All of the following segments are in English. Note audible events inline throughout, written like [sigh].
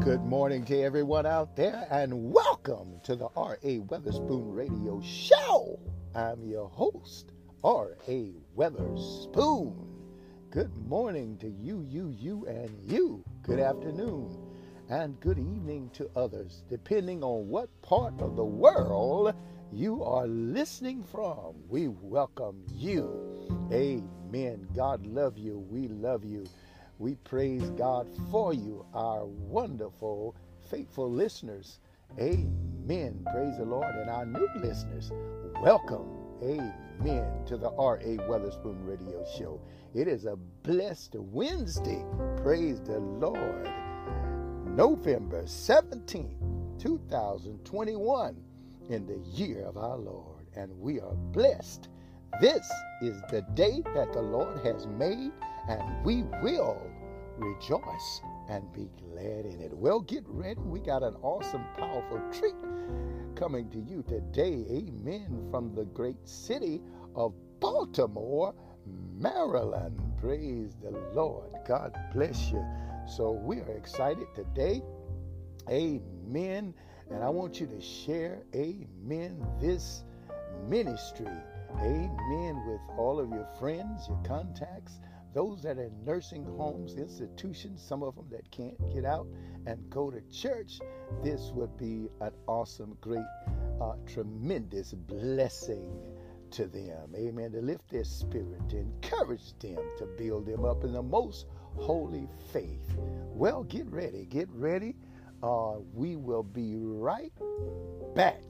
Good morning to everyone out there, and welcome to the R.A. Weatherspoon Radio Show. I'm your host, R.A. Weatherspoon. Good morning to you, you, you, and you. Good afternoon and good evening to others, depending on what part of the world you are listening from. We welcome you. Amen. God love you. We love you. We praise God for you, our wonderful, faithful listeners. Amen. Praise the Lord. And our new listeners, welcome. Amen to the R.A. Weatherspoon Radio Show. It is a blessed Wednesday. Praise the Lord. November 17th, 2021, in the year of our Lord. And we are blessed. This is the day that the Lord has made and we will rejoice and be glad in it. Well, get ready. We got an awesome, powerful treat coming to you today. Amen. From the great city of Baltimore, Maryland. Praise the Lord. God bless you. So we are excited today. Amen. And I want you to share, amen, this ministry. Amen. With all of your friends, your contacts, those that are in nursing homes, institutions, some of them that can't get out and go to church, this would be an awesome, great, uh, tremendous blessing to them. Amen. To lift their spirit, to encourage them, to build them up in the most holy faith. Well, get ready. Get ready. Uh, we will be right back.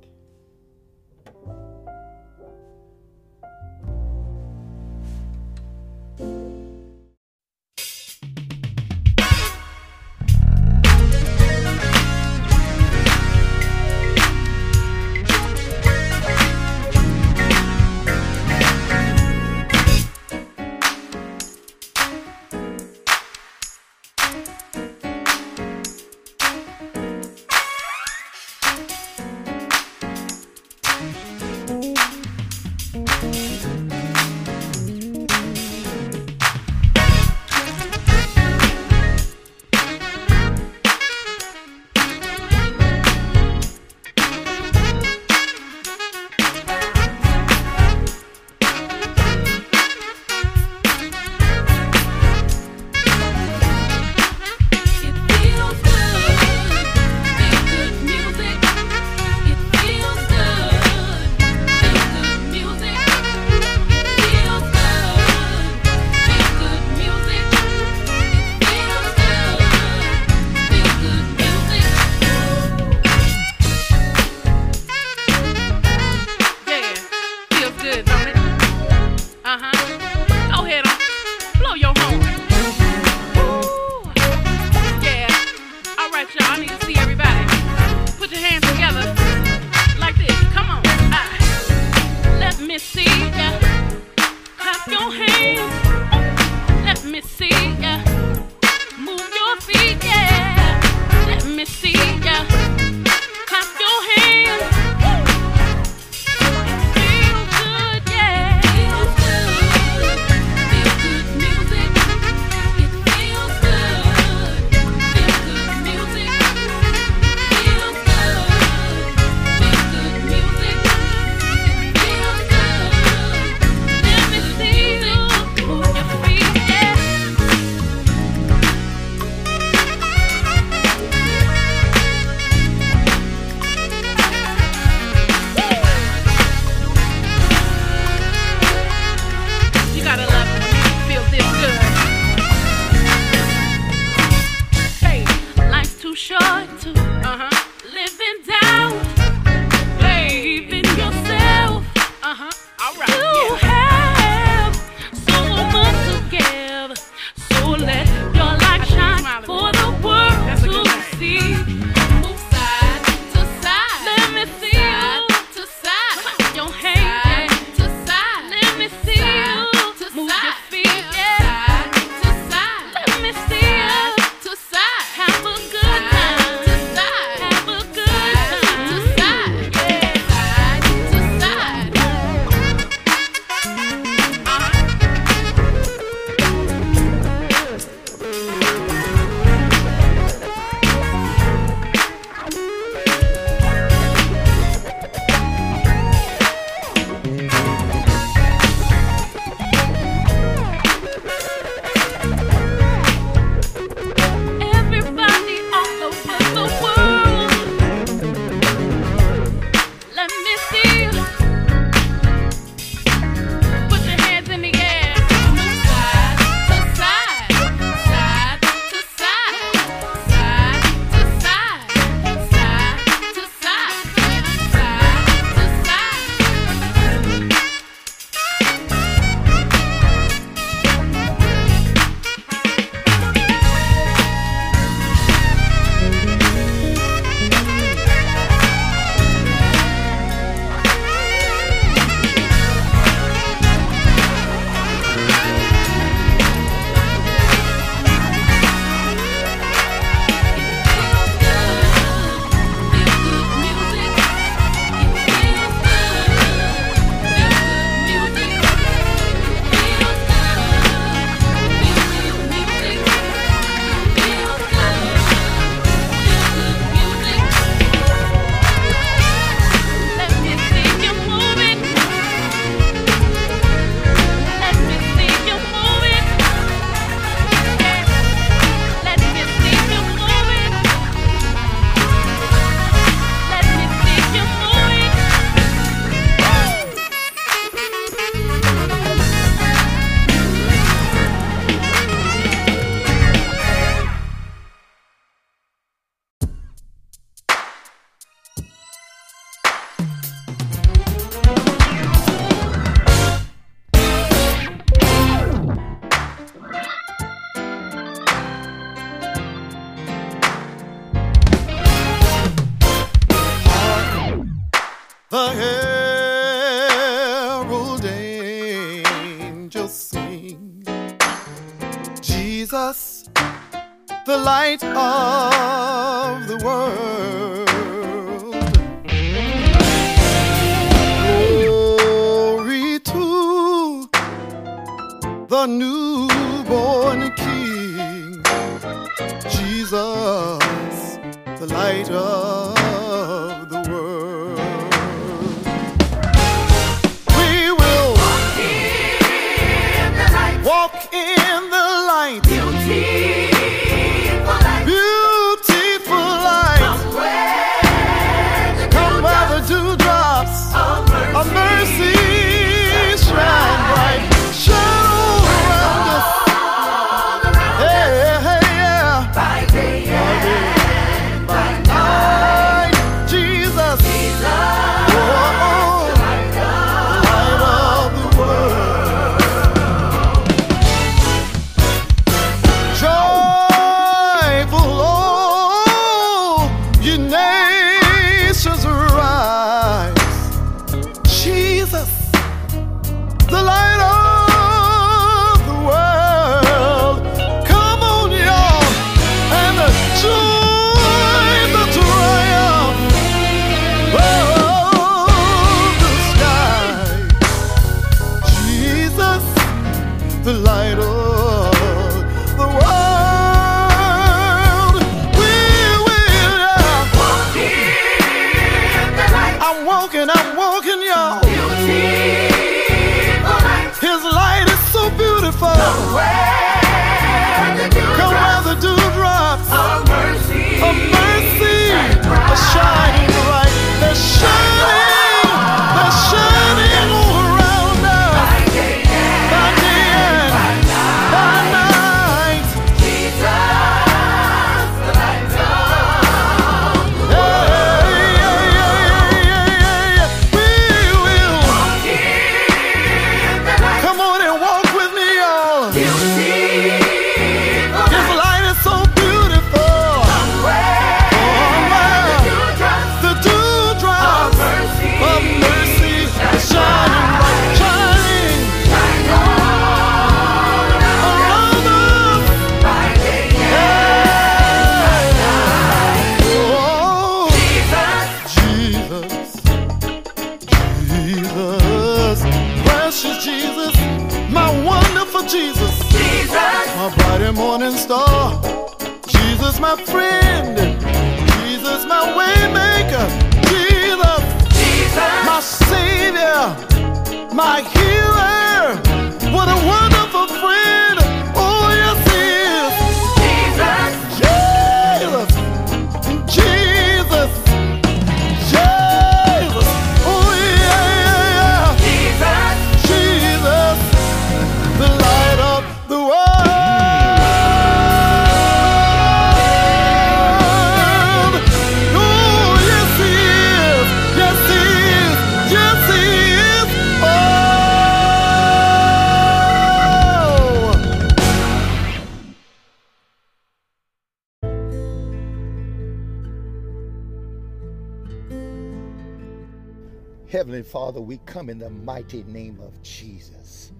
the mighty name of Jesus,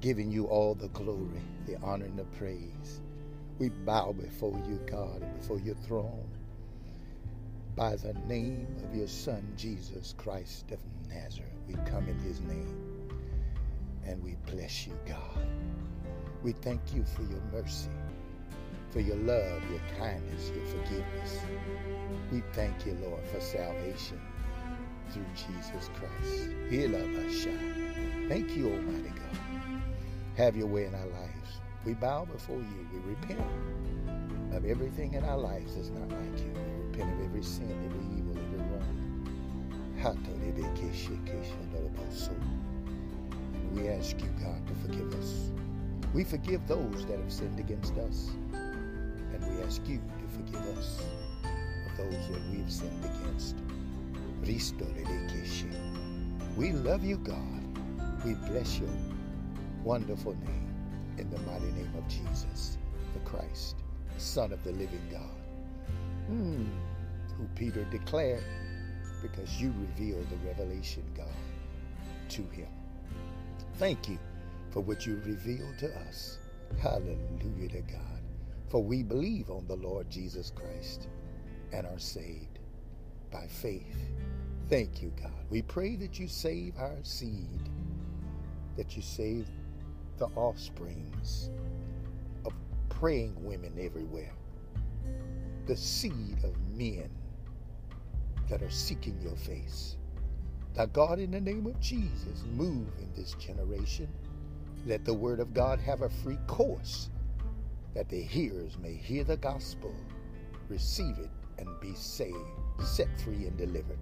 giving you all the glory, the honor, and the praise. We bow before you, God, and before your throne. By the name of your Son, Jesus Christ of Nazareth, we come in his name and we bless you, God. We thank you for your mercy, for your love, your kindness, your forgiveness. We thank you, Lord, for salvation through Jesus Christ. Thank you, Almighty God. Have your way in our lives. We bow before you. We repent of everything in our lives that's not like you. We repent of every sin, every evil, every wrong. We ask you, God, to forgive us. We forgive those that have sinned against us. And we ask you to forgive us of those that we've sinned against. We love you, God. We bless your wonderful name in the mighty name of Jesus, the Christ, the Son of the living God, Hmm. who Peter declared because you revealed the revelation, God, to him. Thank you for what you revealed to us. Hallelujah to God. For we believe on the Lord Jesus Christ and are saved by faith. Thank you, God. We pray that you save our seed, that you save the offsprings of praying women everywhere, the seed of men that are seeking your face. Now, God, in the name of Jesus, move in this generation. Let the word of God have a free course that the hearers may hear the gospel, receive it, and be saved, set free, and delivered.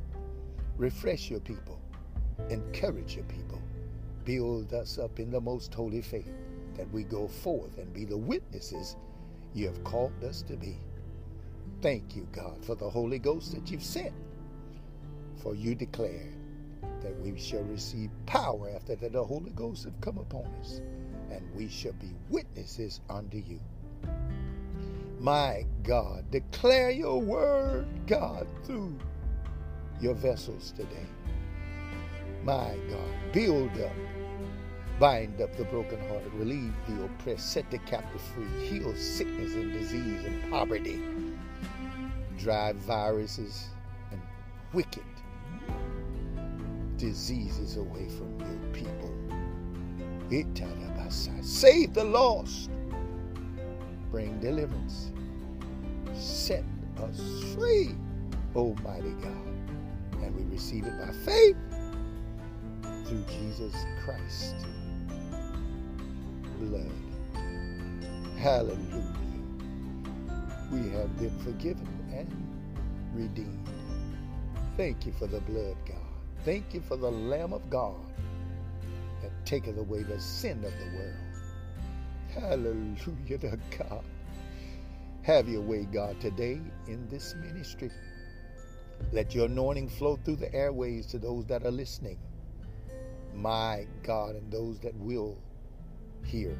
Refresh your people, encourage your people, build us up in the most holy faith that we go forth and be the witnesses you have called us to be. Thank you, God, for the Holy Ghost that you've sent. For you declared that we shall receive power after that the Holy Ghost have come upon us, and we shall be witnesses unto you. My God, declare your word, God, through your vessels today. My God, build up, bind up the brokenhearted, relieve the oppressed, set the captive free, heal sickness and disease and poverty, drive viruses and wicked diseases away from your people. Save the lost. Bring deliverance. Set us free, Almighty God. And we receive it by faith through Jesus Christ. Blood. Hallelujah. We have been forgiven and redeemed. Thank you for the blood, God. Thank you for the Lamb of God that taketh away the sin of the world. Hallelujah to God. Have your way, God, today in this ministry. Let your anointing flow through the airways to those that are listening. My God, and those that will hear.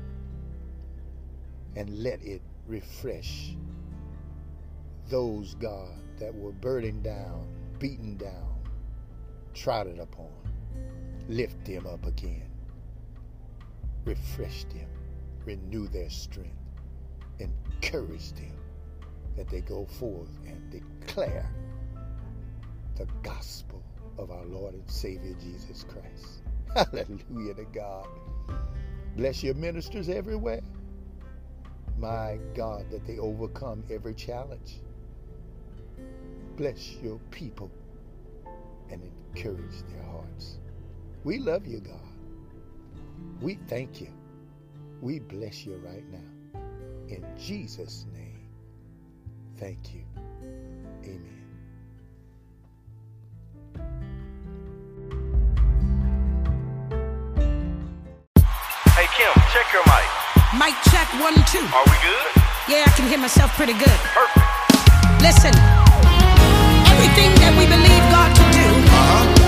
And let it refresh those, God, that were burdened down, beaten down trodden upon. Lift them up again. Refresh them. Renew their strength. Encourage them that they go forth and declare the gospel of our Lord and Savior Jesus Christ. [laughs] Hallelujah to God. Bless your ministers everywhere. My God, that they overcome every challenge. Bless your people and encourage their hearts. We love you, God. We thank you. We bless you right now. In Jesus' name, thank you. Amen. Your mic. Mic check one, two. Are we good? Yeah, I can hear myself pretty good. Perfect. Listen, everything that we believe God to do,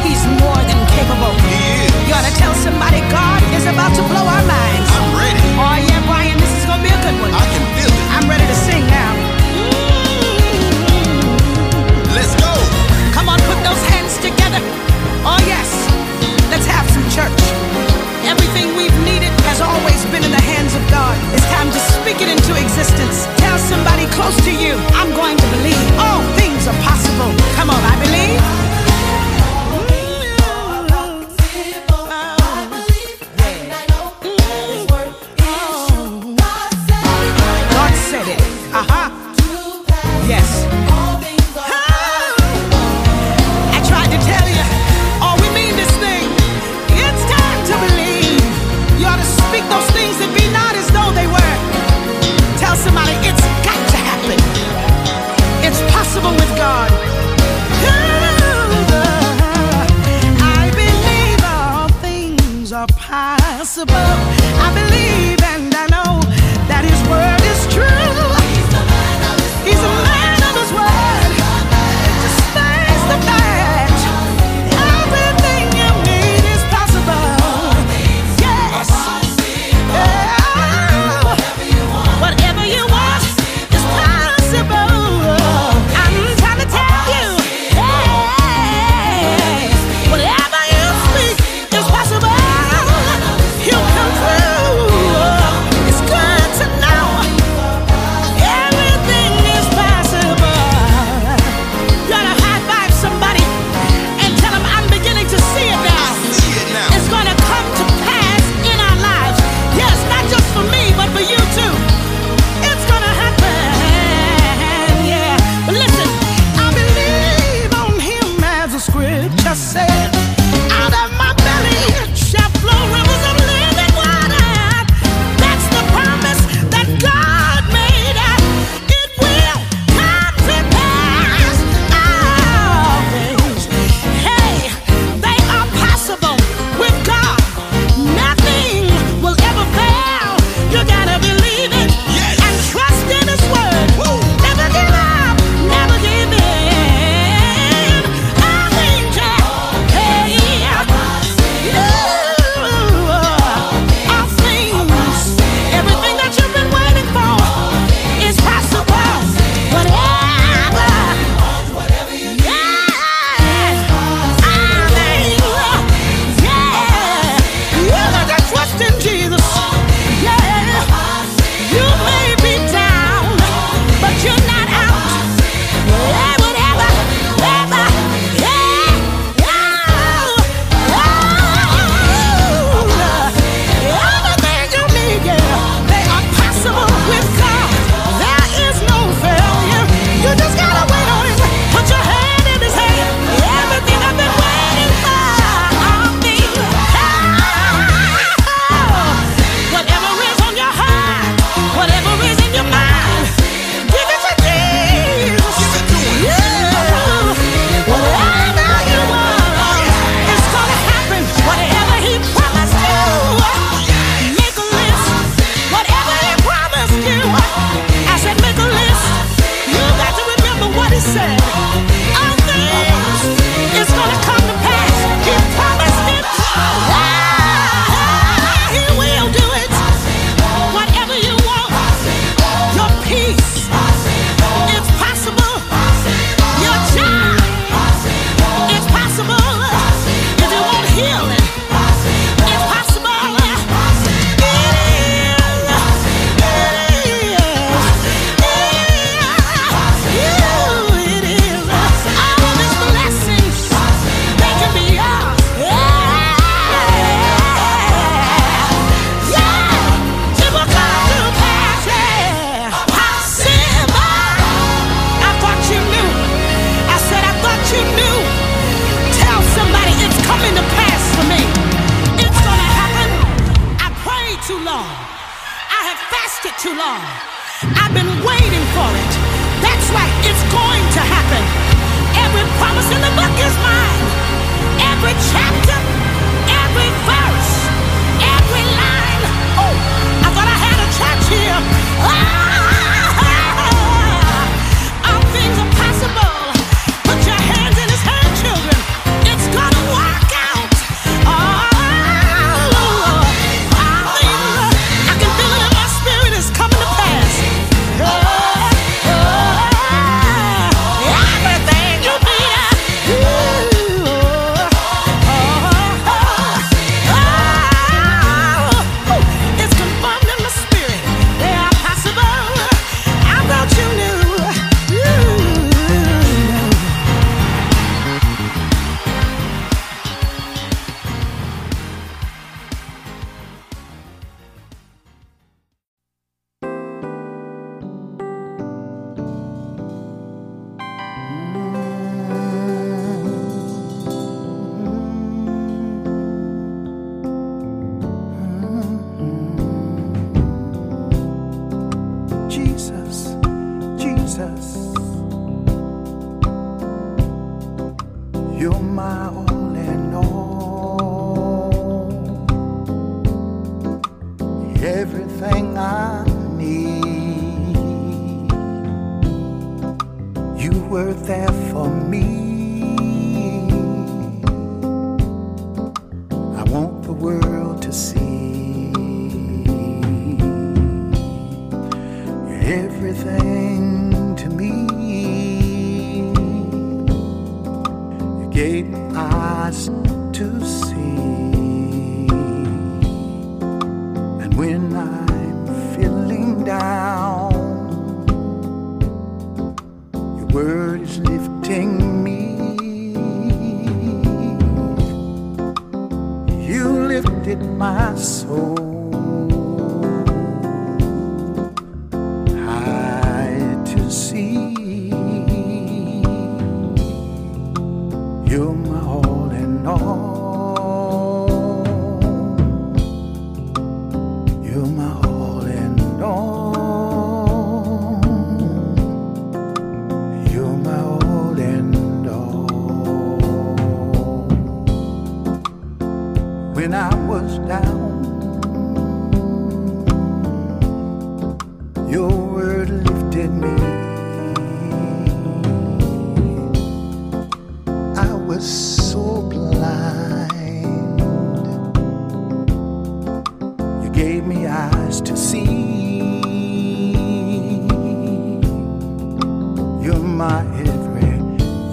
He's more than capable. Uh-huh. He is. You ought to tell somebody God is about to blow our minds. I'm ready. Oh, yeah, Brian, this is going to be a good one. I can feel it. I'm ready to sing now. Let's go. Come on, put those hands together. Oh, yes. Let's have some church. Everything we've needed has always been in the hands of God. It's time to speak it into existence. Tell somebody close to you, I'm going to believe all things are possible. Come on, I believe.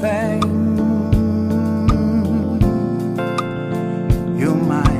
thing. You might.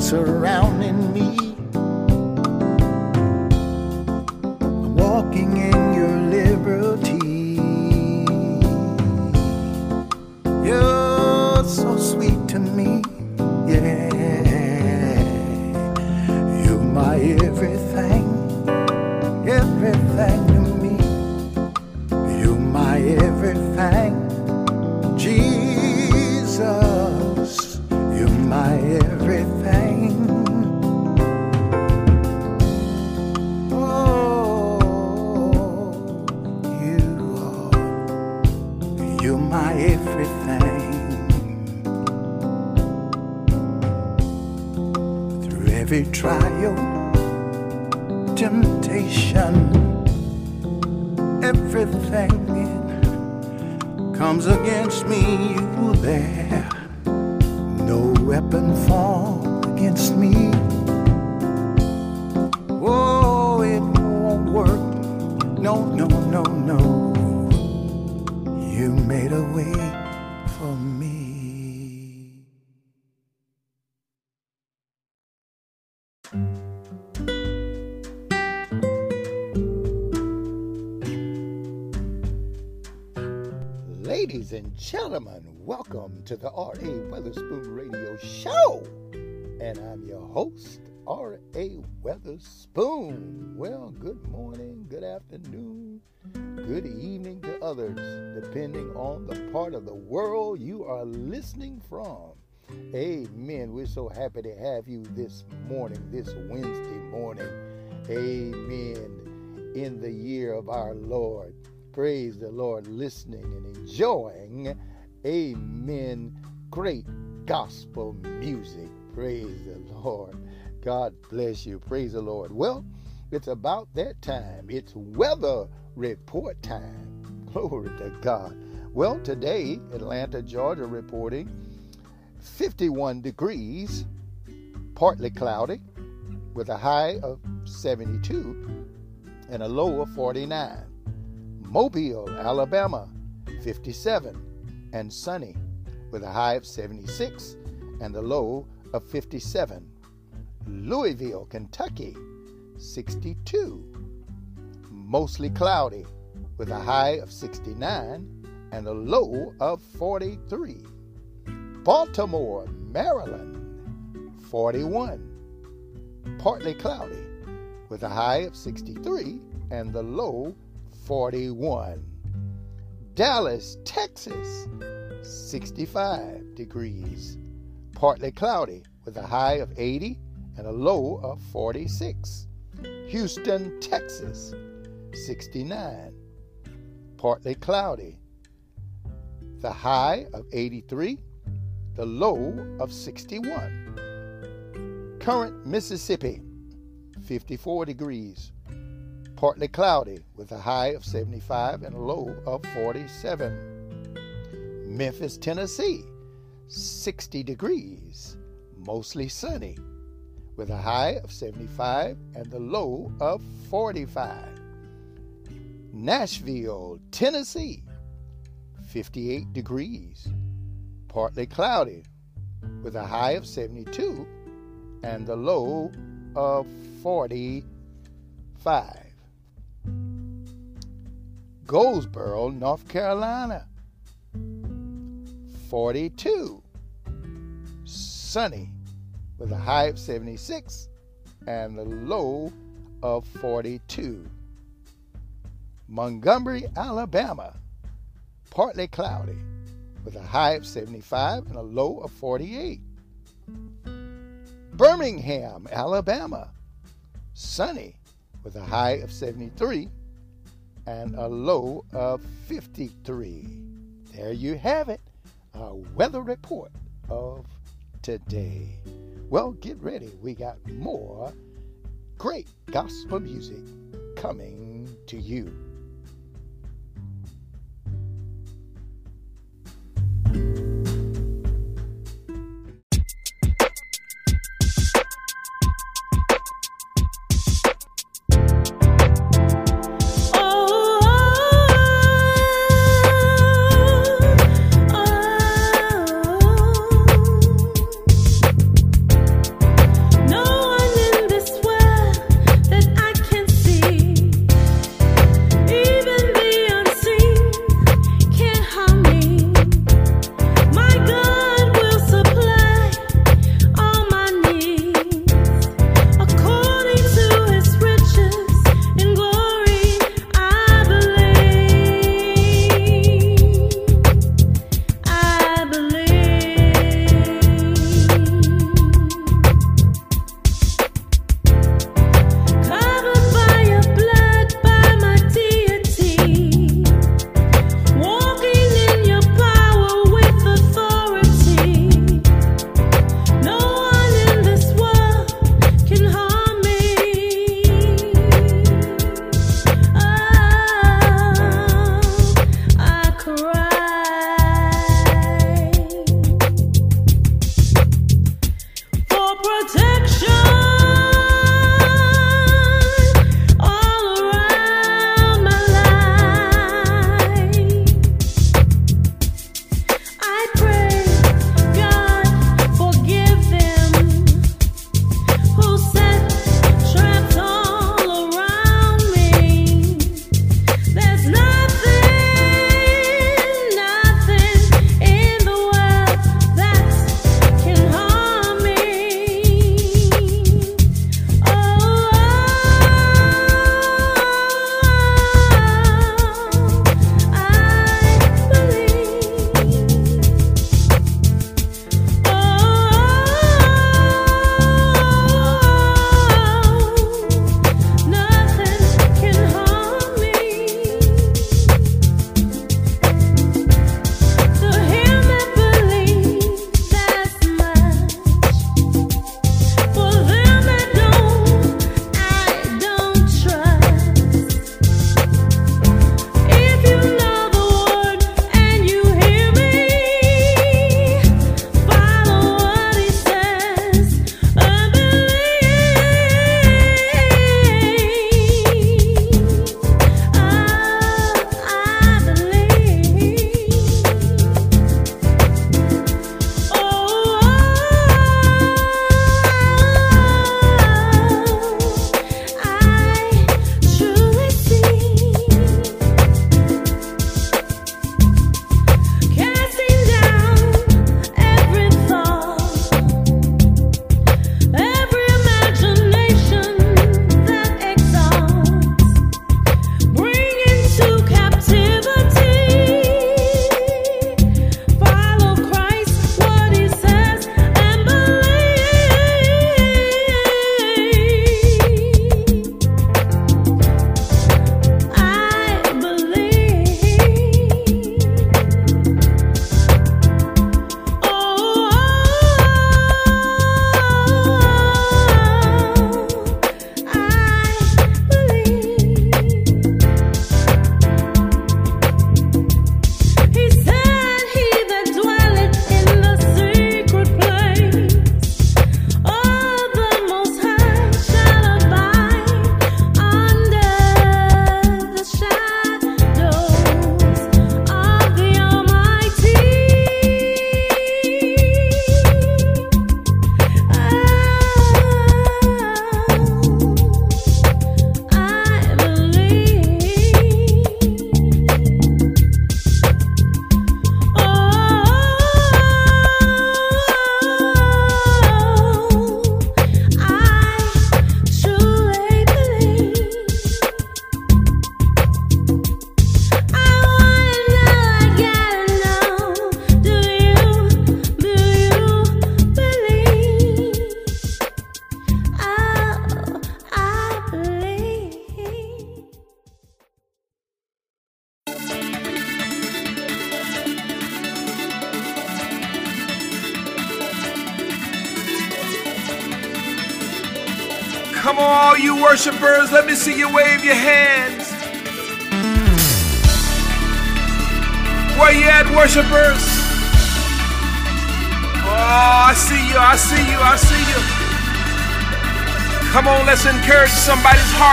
surrounding me. Everything comes against me, you there. No weapon formed against me. To the R.A. Weatherspoon Radio Show. And I'm your host, R.A. Weatherspoon. Well, good morning, good afternoon, good evening to others, depending on the part of the world you are listening from. Amen. We're so happy to have you this morning, this Wednesday morning. Amen. In the year of our Lord. Praise the Lord, listening and enjoying. Amen. Great gospel music. Praise the Lord. God bless you. Praise the Lord. Well, it's about that time. It's weather report time. [laughs] Glory to God. Well, today, Atlanta, Georgia reporting 51 degrees, partly cloudy, with a high of 72 and a low of 49. Mobile, Alabama, 57 and sunny, with a high of 76 and a low of 57. Louisville, Kentucky, 62. Mostly cloudy, with a high of 69 and a low of 43. Baltimore, Maryland, 41. Partly cloudy, with a high of 63 and the low 41. Dallas, Texas, 65 degrees. Partly cloudy, with a high of 80 and a low of 46. Houston, Texas, 69. Partly cloudy. The high of 83 the low of 61. Corinth Mississippi, 54 degrees, partly cloudy with a high of 75 and a low of 47. Memphis, Tennessee, 60 degrees, mostly sunny, with a high of 75 and the low of 45. Nashville, Tennessee, 58 degrees, partly cloudy, with a high of 72 and the low of 45. Goldsboro, North Carolina, 42. Sunny, with a high of 76 and a low of 42. Montgomery, Alabama, partly cloudy, with a high of 75 and a low of 48. Birmingham, Alabama, sunny with a high of 73 and a low of 53. There you have it, a weather report of today. Well, get ready. We got more great gospel music coming to you. No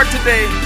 today.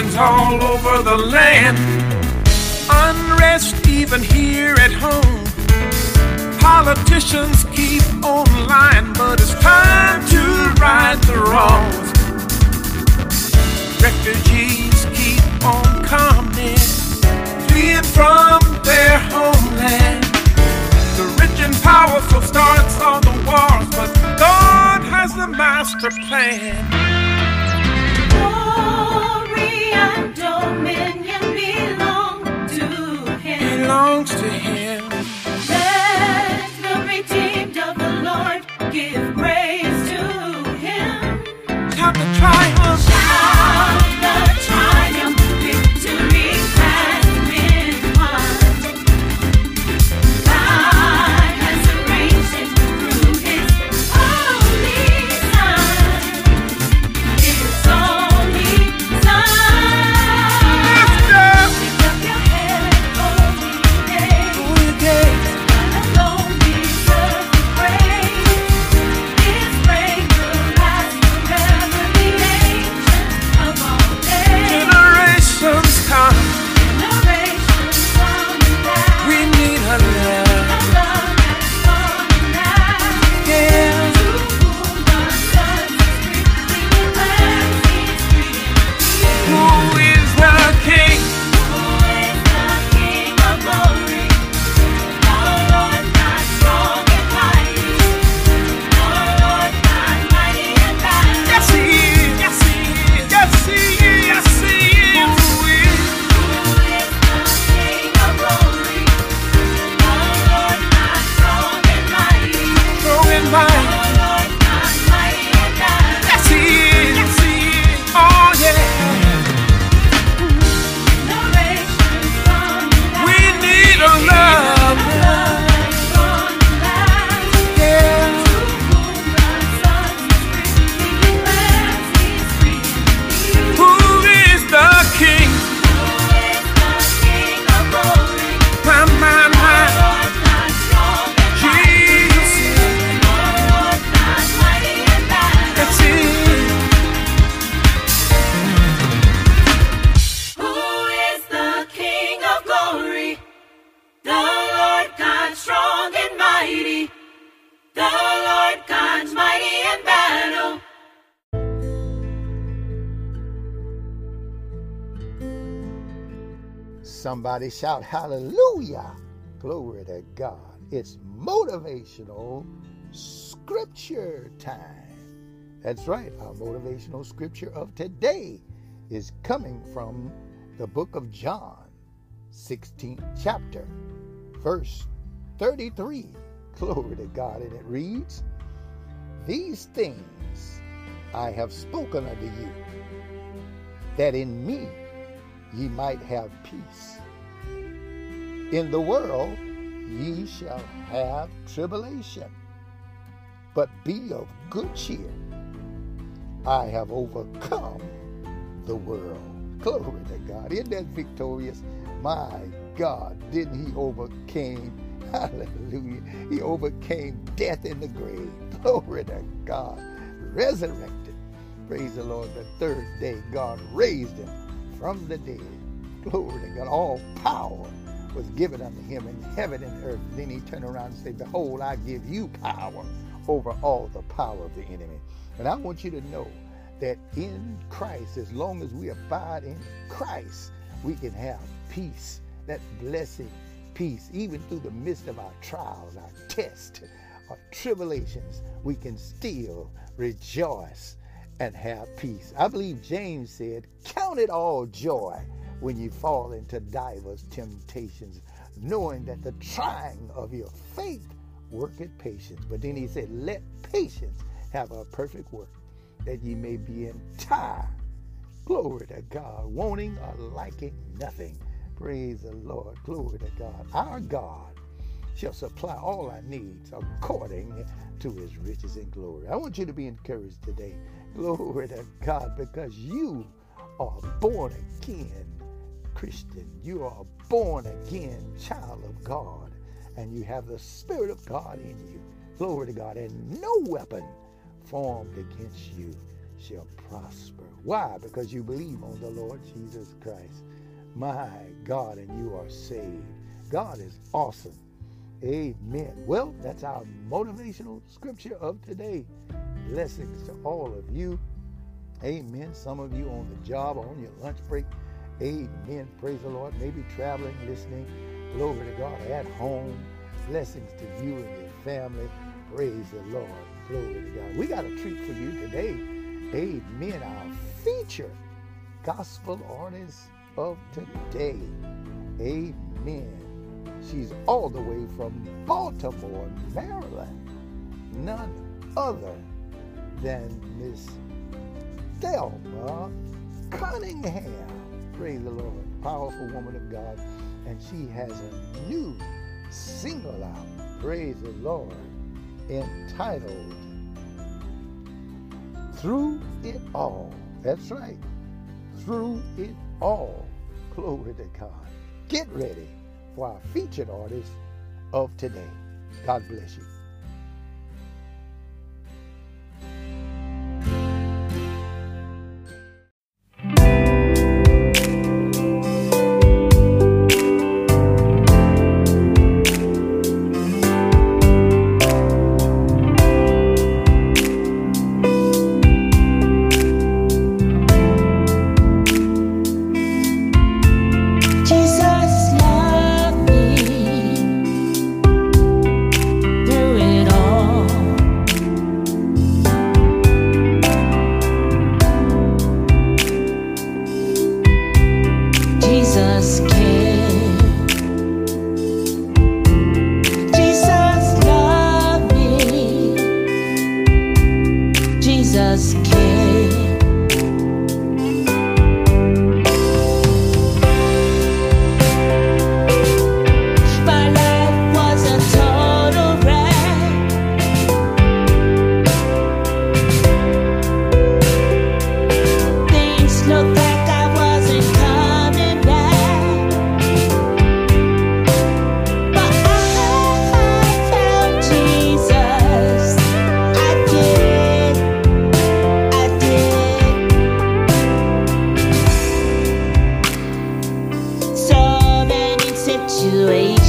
happens all over the land. Unrest even here at home. Politicians keep on lying, but it's time to right the wrongs. Refugees keep on coming, fleeing from their homeland. The rich and powerful starts all the wars, but God has the master plan and dominion. Belongs to Him. Let the redeemed of the Lord give praise to Him. Time to try. Shout hallelujah. Glory to God. It's motivational scripture time. That's right. Our motivational scripture of today is coming from the book of John, 16th chapter, verse 33. Glory to God. And it reads, These things I have spoken unto you, that in me ye might have peace. In the world ye shall have tribulation, but be of good cheer. I have overcome the world. Glory to God. Isn't that victorious? My God, didn't he overcame? [laughs] Hallelujah. He overcame death in the grave. [laughs] Glory to God. Resurrected. Praise the Lord. The third day, God raised him from the dead. Glory to God. All power was given unto him in heaven and earth. Then he turned around and said, Behold, I give you power over all the power of the enemy. And I want you to know that in Christ, as long as we abide in Christ, we can have peace, that blessing peace, even through the midst of our trials, our tests, our tribulations, we can still rejoice and have peace. I believe James said, Count it all joy when you fall into divers temptations, knowing that the trying of your faith worketh patience. But then he said, Let patience have a perfect work, that ye may be entire. Glory to God, wanting or liking nothing. Praise the Lord. Glory to God. Our God shall supply all our needs according to his riches and glory. I want you to be encouraged today. Glory to God, because you are born again Christian. You are a born again child of God, and you have the Spirit of God in you. Glory to God. And no weapon formed against you shall prosper. Why? Because you believe on the Lord Jesus Christ. My God, and you are saved. God is awesome. Amen. Well, that's our motivational scripture of today. Blessings to all of you. Amen. Some of you on the job on your lunch break. Amen. Praise the Lord. Maybe traveling, listening. Glory to God. At home. Blessings to you and your family. Praise the Lord. Glory to God. We got a treat for you today. Amen. Our feature gospel artist of today. Amen. She's all the way from Baltimore, Maryland. None other than Miss Thelma Cunningham. Praise the Lord. Powerful woman of God. And she has a new single out. Praise the Lord. Entitled Through It All. That's right. Through It All. Glory to God. Get ready for our featured artist of today. God bless you. situation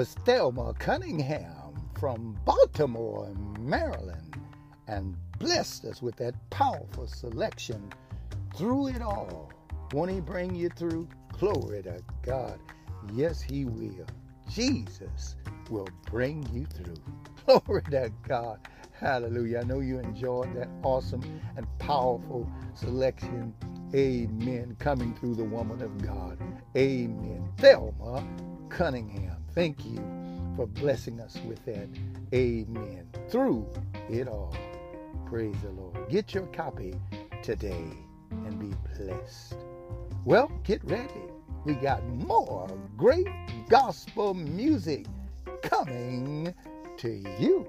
was Thelma Cunningham from Baltimore, Maryland, and blessed us with that powerful selection through it all. Won't He bring you through? Glory to God. Yes, He will. Jesus will bring you through. [laughs] Glory to God. Hallelujah. I know you enjoyed that awesome and powerful selection. Amen. Coming through the woman of God. Amen. Thelma Cunningham. Thank you for blessing us with that. Amen. Through it all. Praise the Lord. Get your copy today and be blessed. Well, get ready. We got more great gospel music coming to you.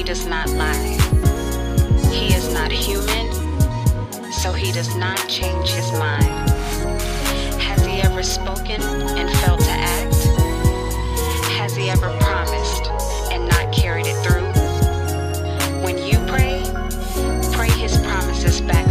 he does not lie. He is not human, so he does not change his mind. Has he ever spoken and failed to act? Has he ever promised and not carried it through? When you pray, pray his promises back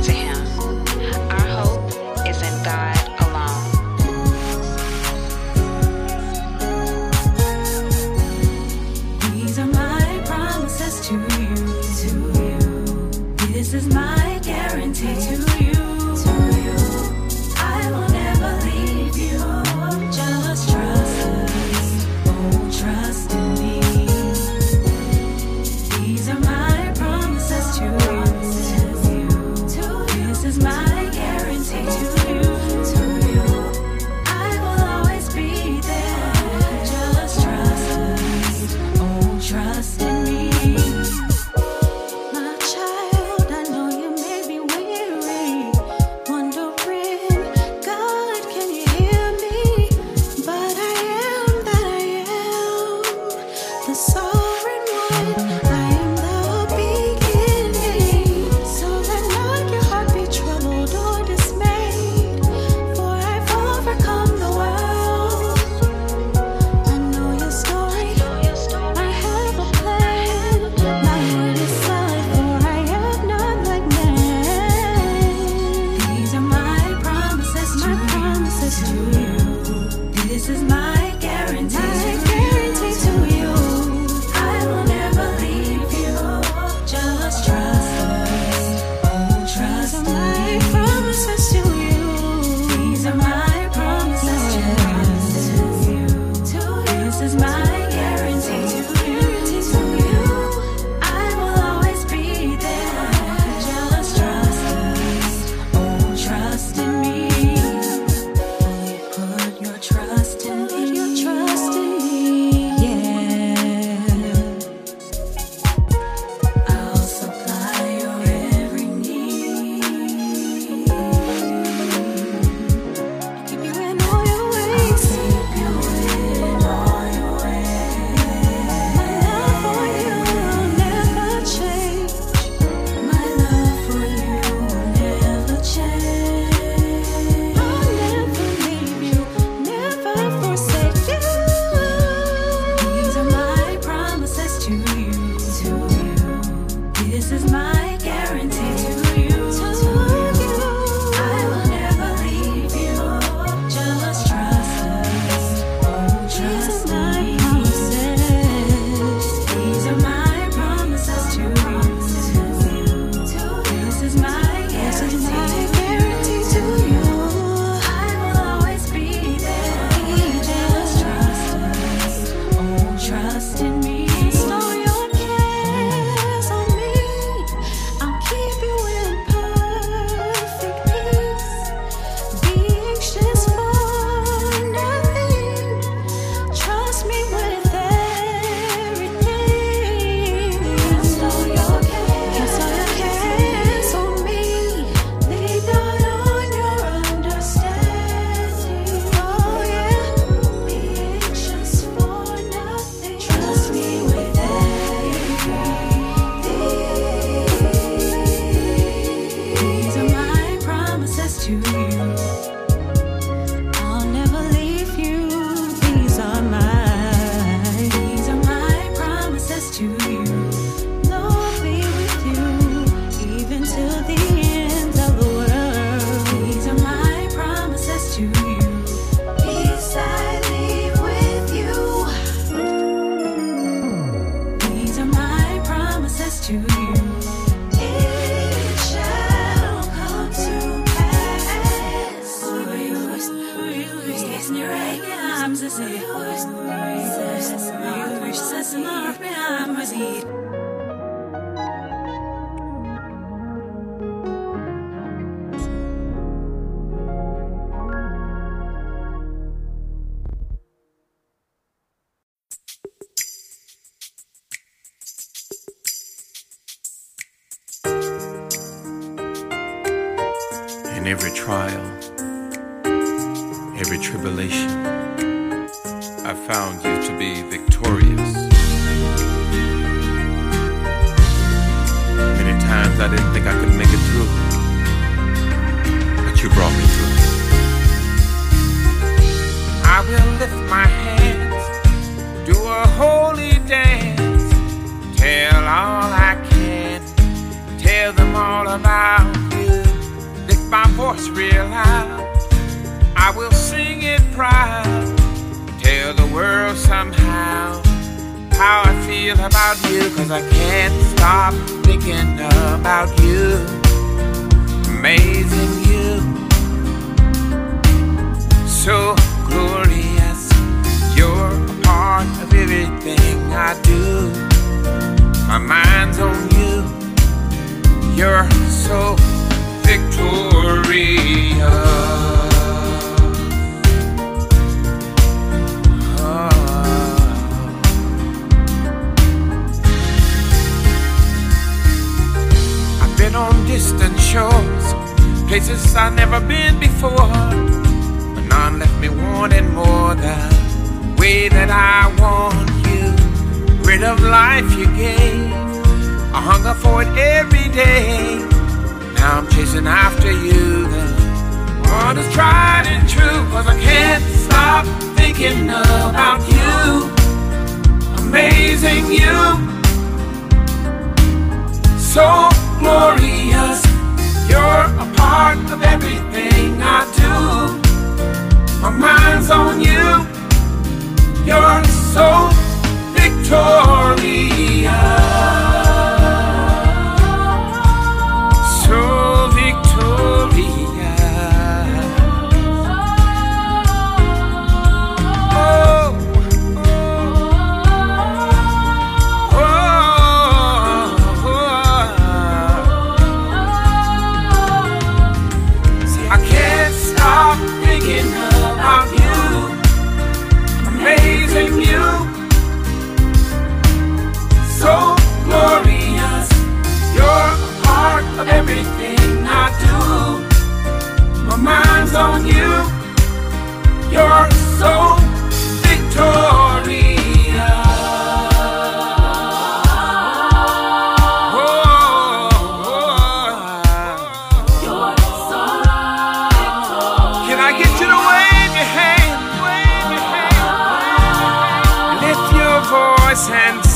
hands.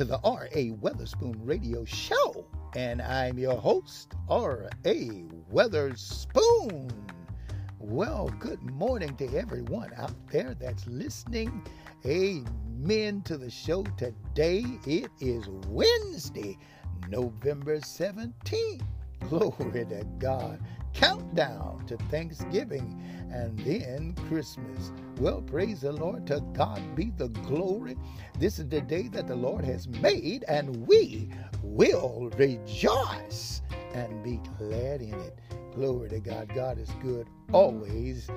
To the R.A. Weatherspoon Radio Show, and I'm your host, R.A. Weatherspoon. Well, good morning to everyone out there that's listening. Amen to the show today. It is Wednesday, November 17th. [laughs] Glory to God. Countdown to Thanksgiving and then Christmas. Well, praise the Lord. To God be the glory. This is the day that the Lord has made, and we will rejoice and be glad in it. Glory to God. God is good always,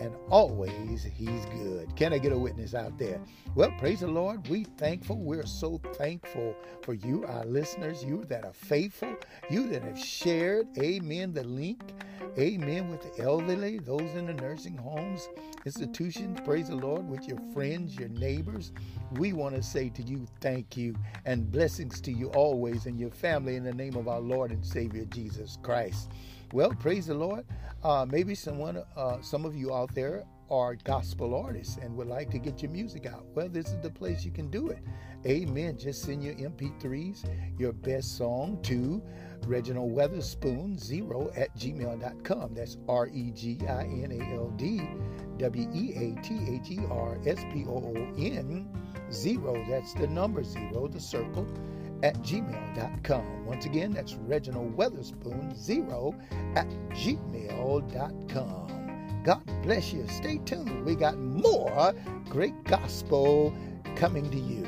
and always He's good. Can I get a witness out there? Well, praise the Lord. We thankful. We're so thankful for you, our listeners, you that are faithful, you that have shared, amen, the link, amen, with the elderly, those in the nursing homes, institutions, praise the Lord, with your friends, your neighbors. We want to say to you, thank you, and blessings to you always and your family in the name of our Lord and Savior Jesus Christ. Well, praise the Lord. Uh, maybe someone, uh, some of you out there are gospel artists and would like to get your music out. Well, this is the place you can do it. Amen. Just send your MP3s, your best song to Reginald Weatherspoon zero at gmail.com. That's R E G I N A L D W E A T H E R S P O O N zero. That's the number zero, the circle at gmail.com. Once again, that's Reginald Weatherspoon zero at gmail.com. God bless you. Stay tuned. We got more great gospel coming to you.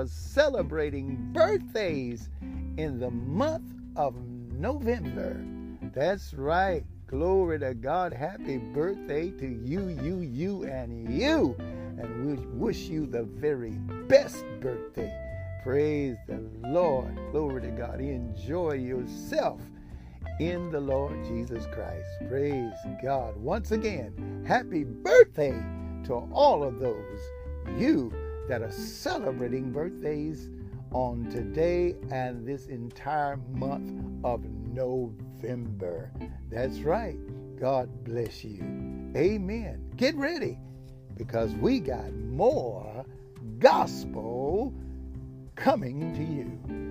Are celebrating birthdays in the month of November. That's right. Glory to God. Happy birthday to you, you, you, and you. And we wish you the very best birthday. Praise the Lord. Glory to God. Enjoy yourself in the Lord Jesus Christ. Praise God. Once again, happy birthday to all of those you that are celebrating birthdays on today and this entire month of November. That's right. God bless you. Amen. Get ready because we got more gospel coming to you.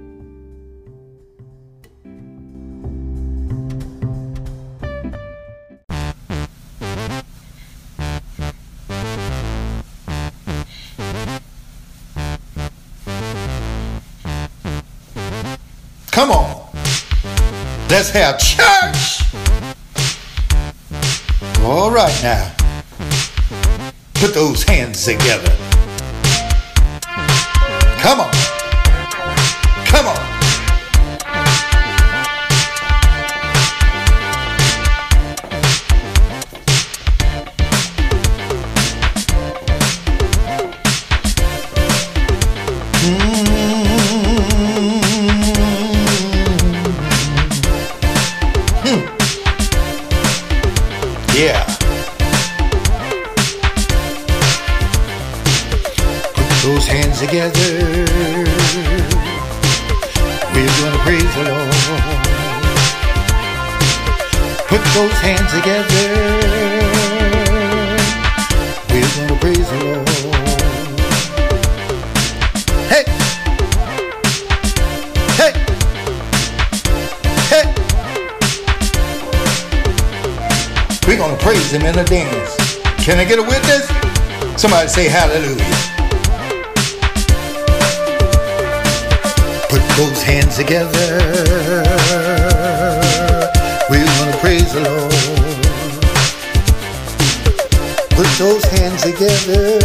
Come on. Let's have church. All right now. Put those hands together. Somebody say hallelujah. Put those hands together. We're gonna praise the Lord. Put those hands together.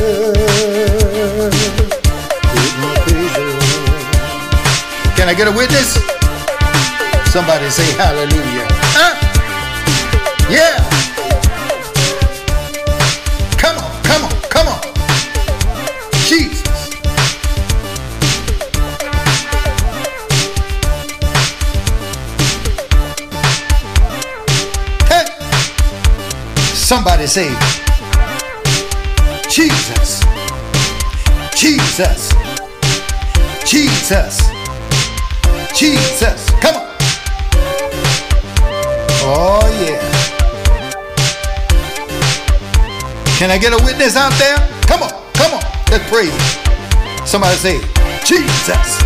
Can I get a witness? Somebody say hallelujah. Huh? Somebody say, Jesus. Jesus. Jesus. Jesus. Come on. Oh, yeah. Can I get a witness out there? Come on, come on. Let's praise. Somebody say, Jesus.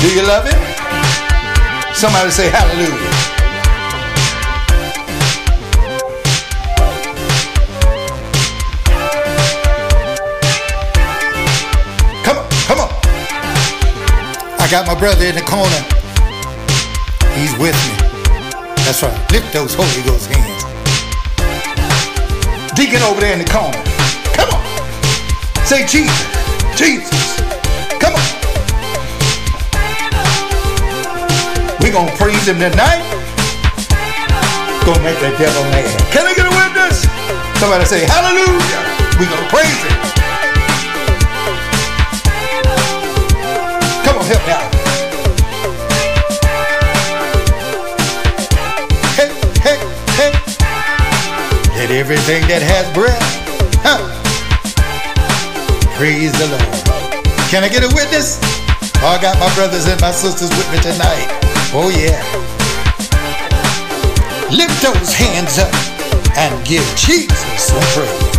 Do you love him? Somebody say hallelujah. Got my brother in the corner. He's with me. That's right. Lift those Holy Ghost hands. Deacon over there in the corner. Come on. Say Jesus. Jesus. Come on. We're going to praise him tonight. Gonna make the devil mad. Can I get a witness? Somebody say hallelujah. We're gonna praise him. Me out. Hey, hey, hey. Let everything that has breath, huh? praise the Lord. Can I get a witness? Oh, I got my brothers and my sisters with me tonight. Oh, yeah. Lift those hands up and give Jesus some praise.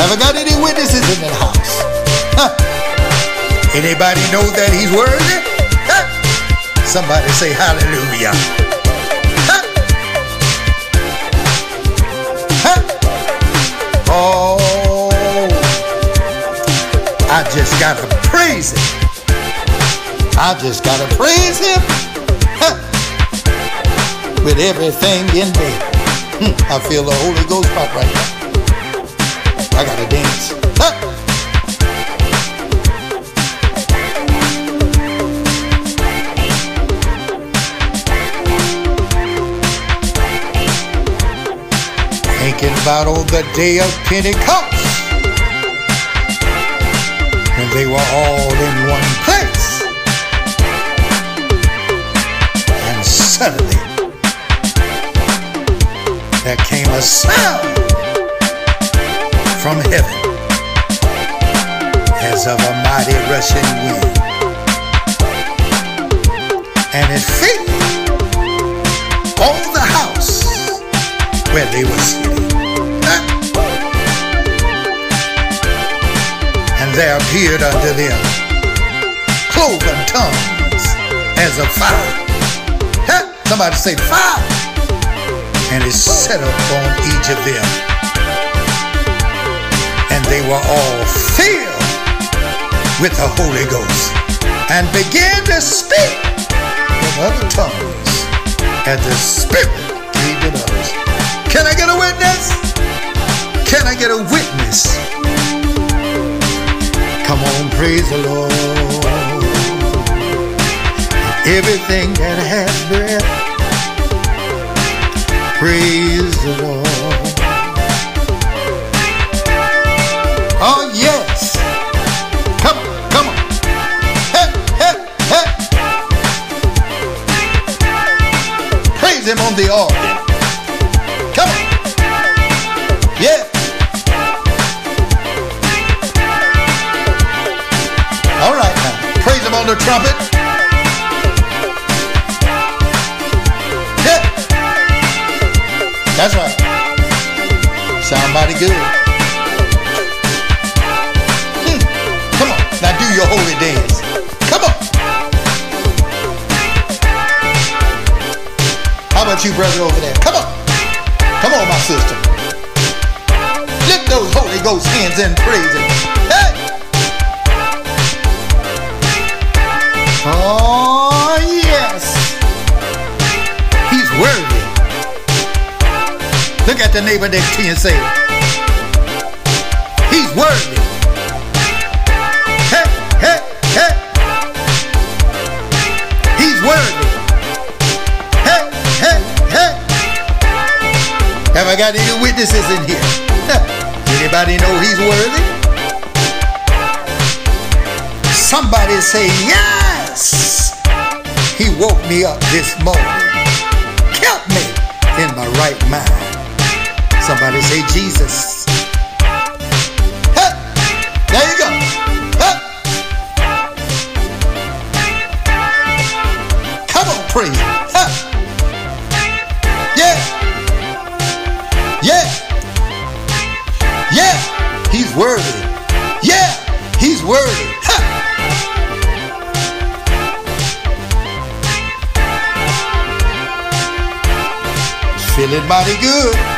Have I got any witnesses in the house? Huh? Anybody know that he's worthy? Huh? Somebody say hallelujah. Huh? Huh? Oh, I just gotta praise him. I just gotta praise him. Huh? With everything in me. Hmm, I feel the Holy Ghost pop right now. I gotta dance. Huh? About on the day of Pentecost when they were all in one place. And suddenly there came a sound from heaven as of a mighty rushing wind. And it filled all the house where they were there appeared unto them cloven tongues as of fire. Huh? Somebody say fire. And it set upon each of them. And they were all filled with the Holy Ghost and began to speak in other tongues as the Spirit gave them others. Can I get a witness? Can I get a witness? Come on, praise the Lord. Everything that has breath, praise the Lord. Oh, yes. Come on, come on. Hey, hey, hey. Praise Him on the organ. Good. Hmm. Come on. Now do your holy dance. Come on. How about you, brother, over there? Come on. Come on, my sister. Lift those Holy Ghost hands and praise Him. Hey! Oh, yes. He's worthy. Look at the neighbor next to you and say, say yes. He woke me up this morning, Feeling mighty good.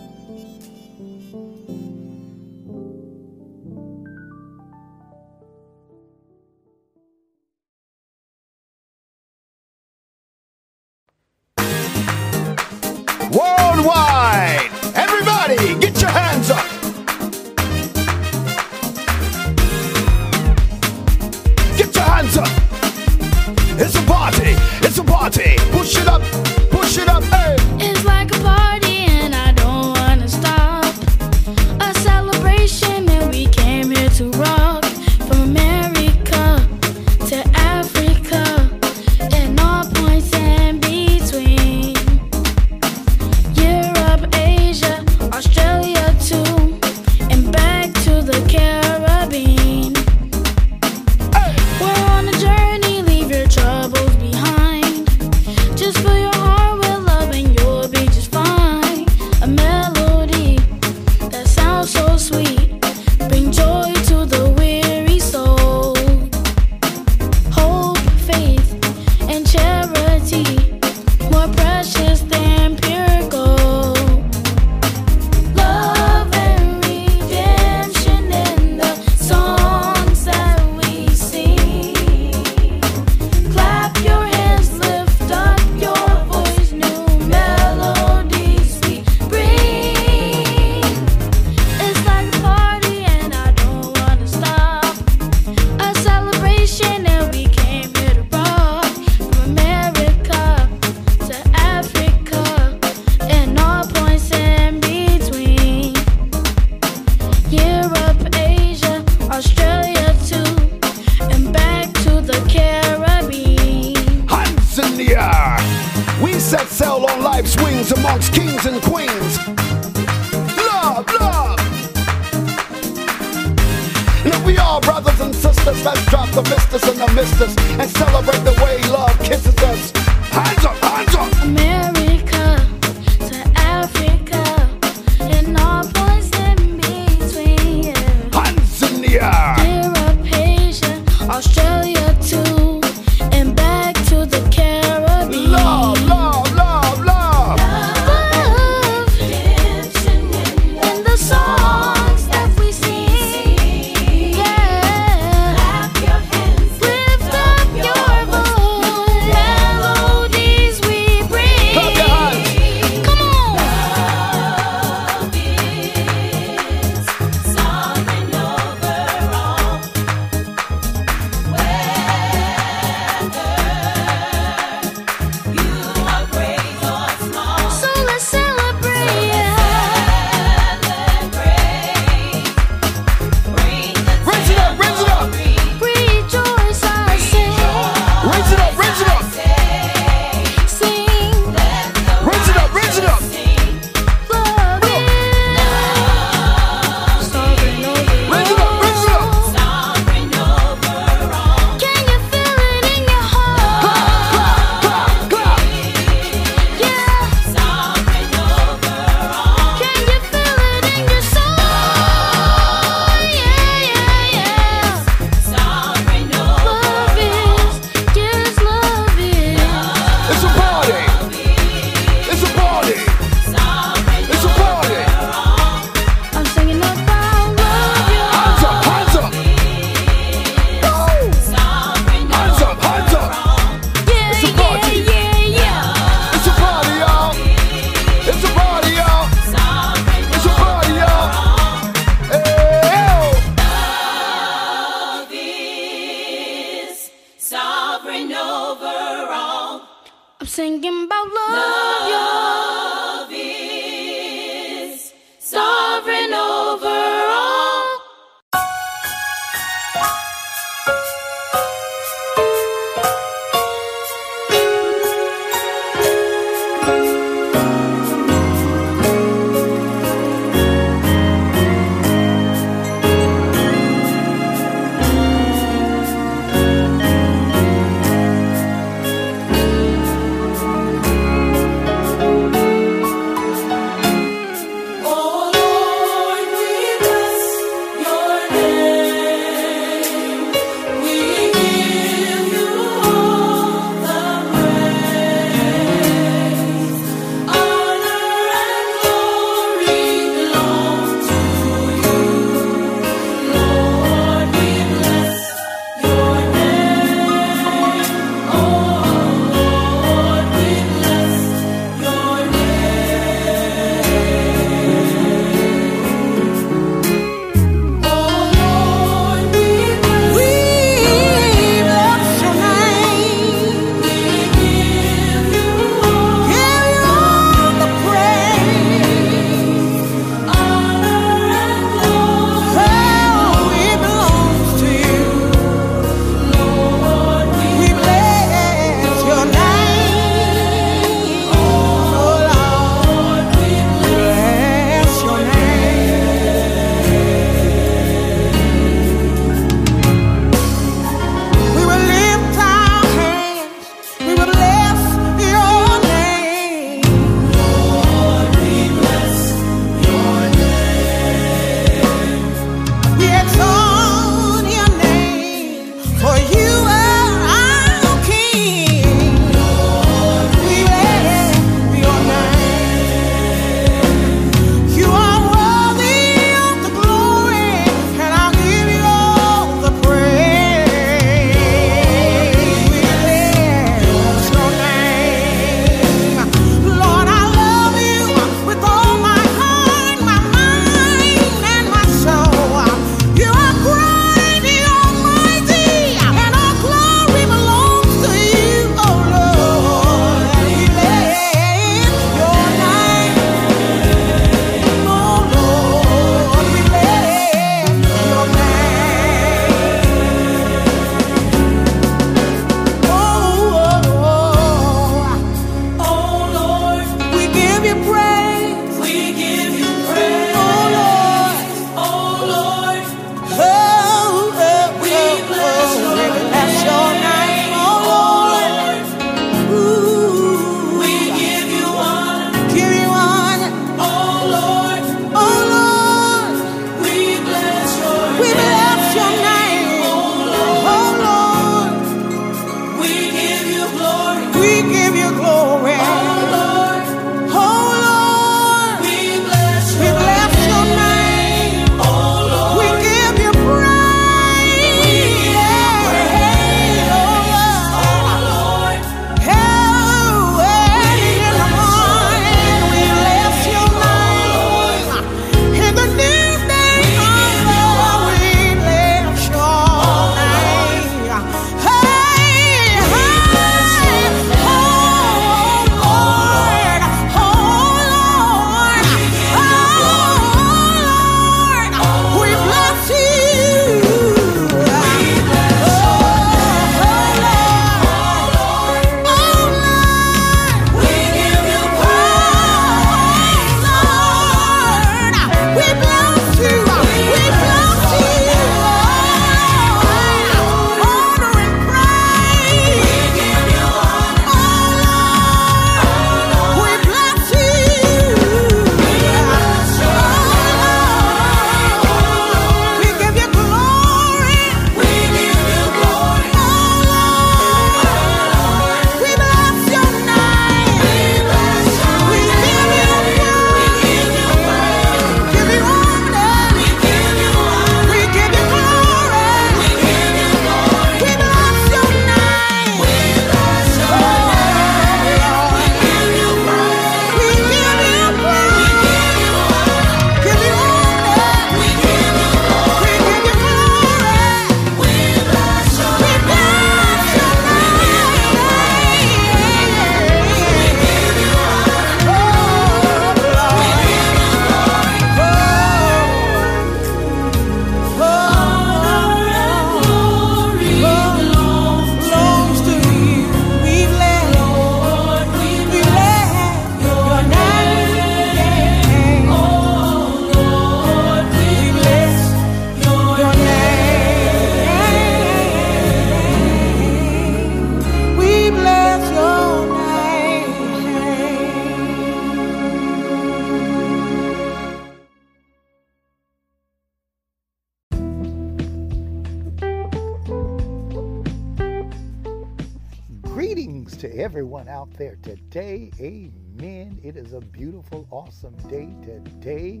Awesome day today.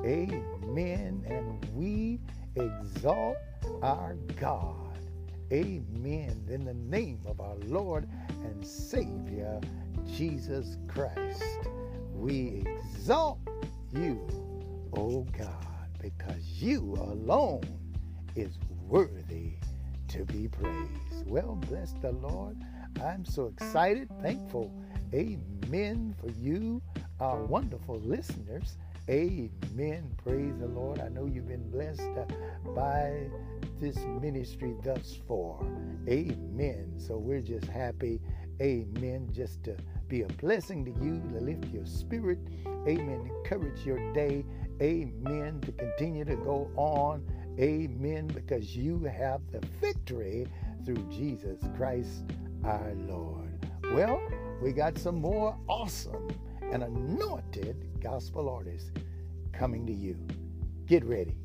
Amen. And we exalt our God. Amen. In the name of our Lord and Savior, Jesus Christ, we exalt you, O God, because you alone is worthy to be praised. Well, bless the Lord. I'm so excited, thankful. Amen for you, our wonderful listeners. Amen. Praise the Lord. I know you've been blessed uh, by this ministry thus far. Amen. So we're just happy. Amen. Just to be a blessing to you, to lift your spirit. Amen. Encourage your day. Amen. To continue to go on. Amen. Because you have the victory through Jesus Christ our Lord. Well, we got some more awesome and anointed gospel artist coming to you. Get ready.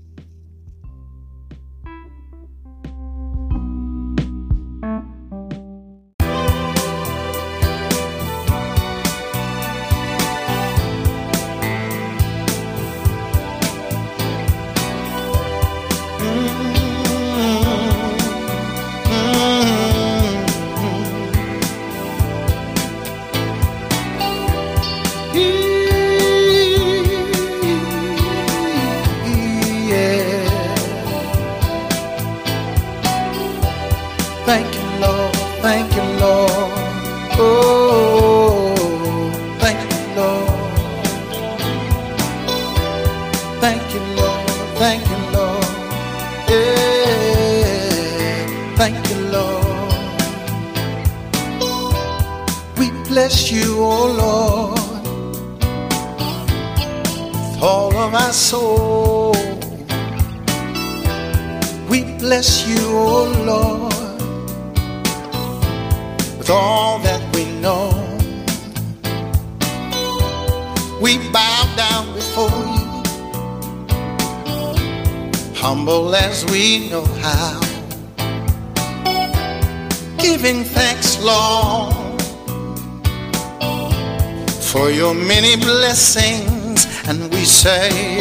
Blessings, and we say,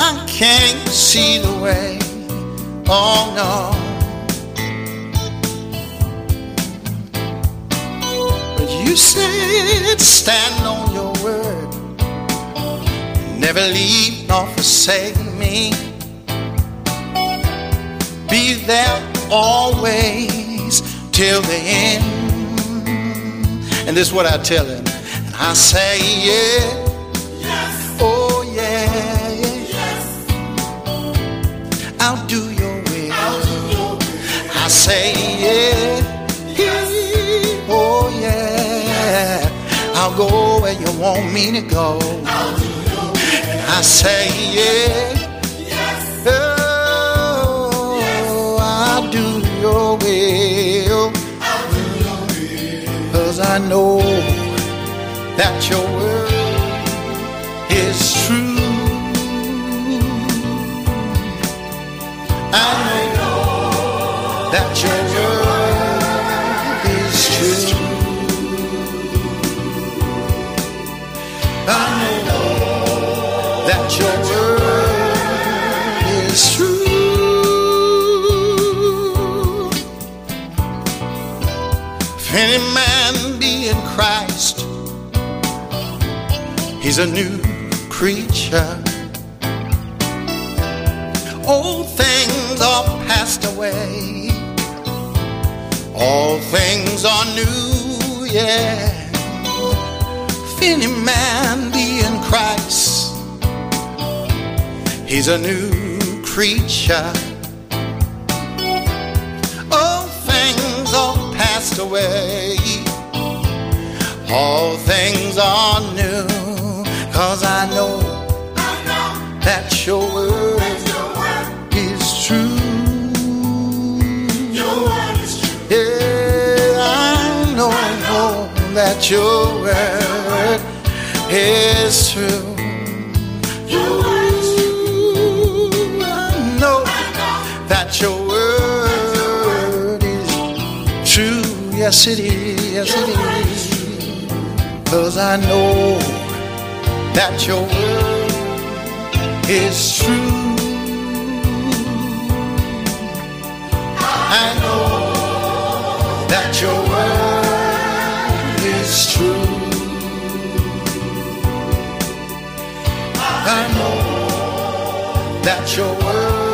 I can't see the way. Oh no. But you said stand on your word. Never leave nor forsake me. Be there always till the end. And this is what I tell him. And I say, yeah. Say, yeah. Oh, yeah. I'll go where you want me to go. I say, yeah. Oh, yes. I'll do your will, I'll do your will. Cause I know that your A new creature. Old things are passed away. All things are new, yeah. If any man be in Christ, he's a new creature. All things are passed away. All things are new. Cause I know, I know that your word, that your word is true. Your word is true. Yeah, I know, I know that your word is true. I know, that your word is true. Yes, it is. Yes, it is. Cause I know that your word is true. I know that your word is true. I know that your word.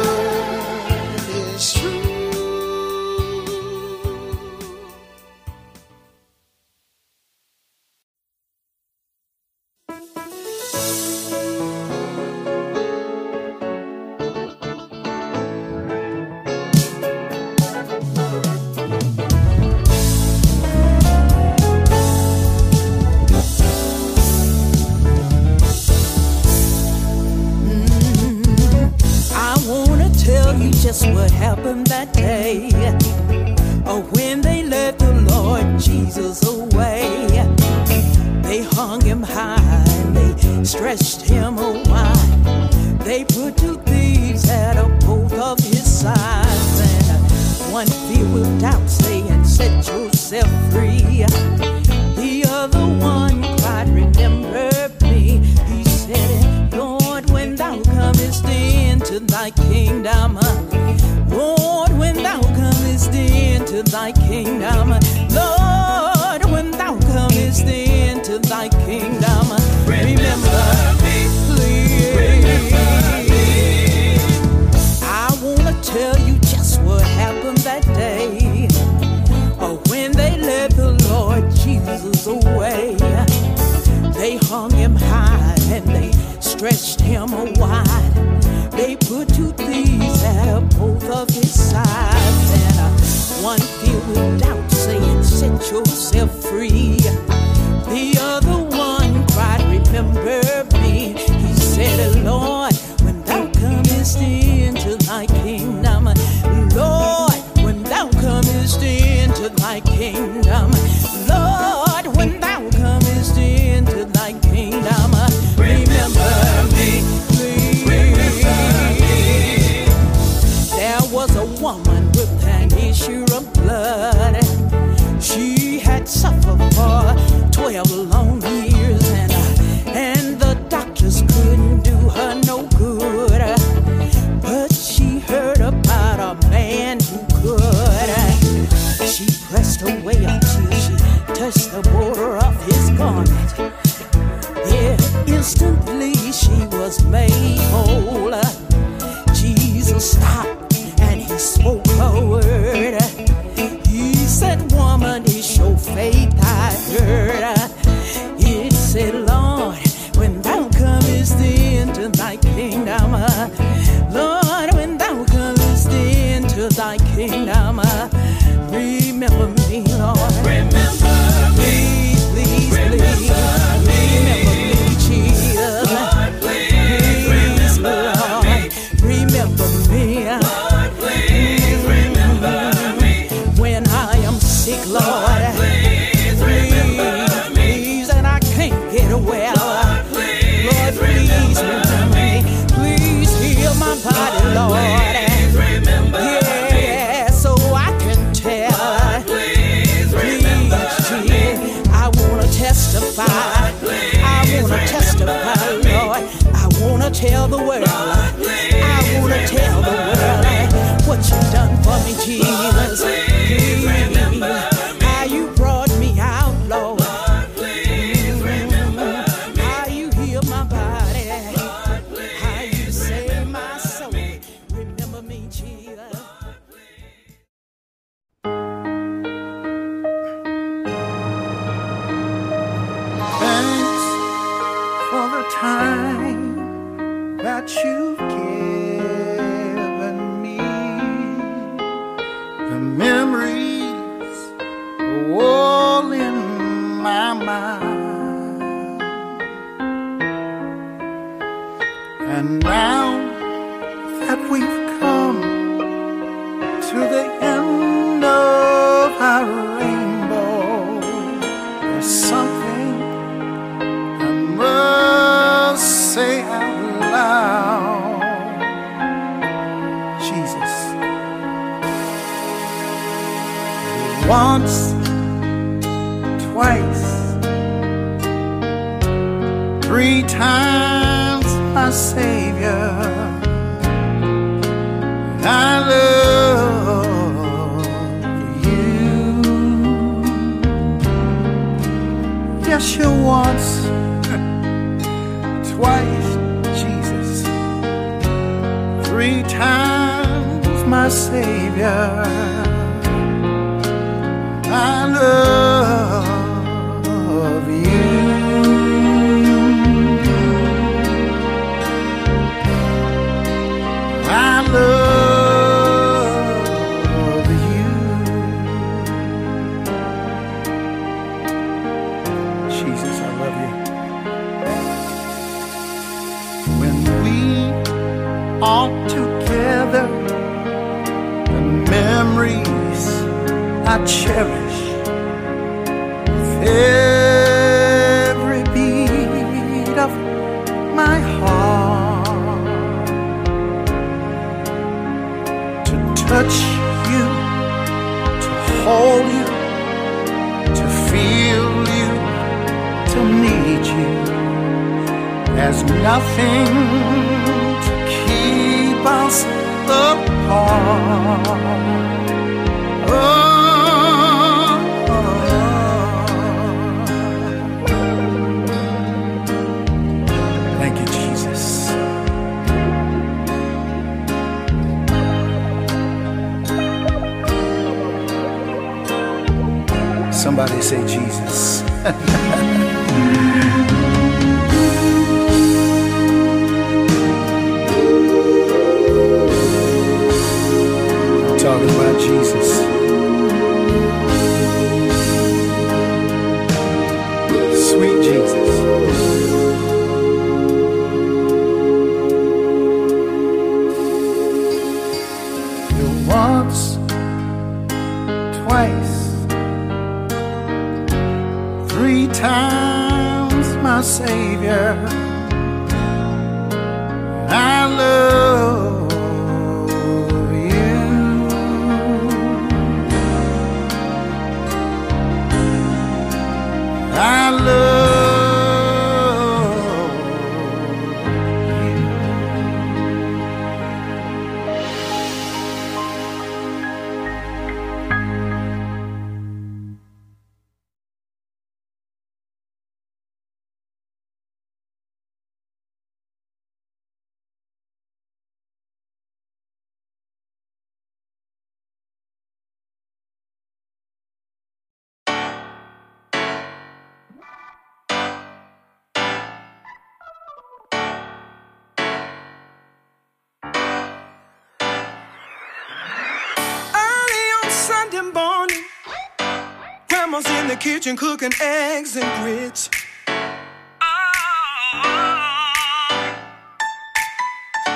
Grandma's in the kitchen cooking eggs and grits.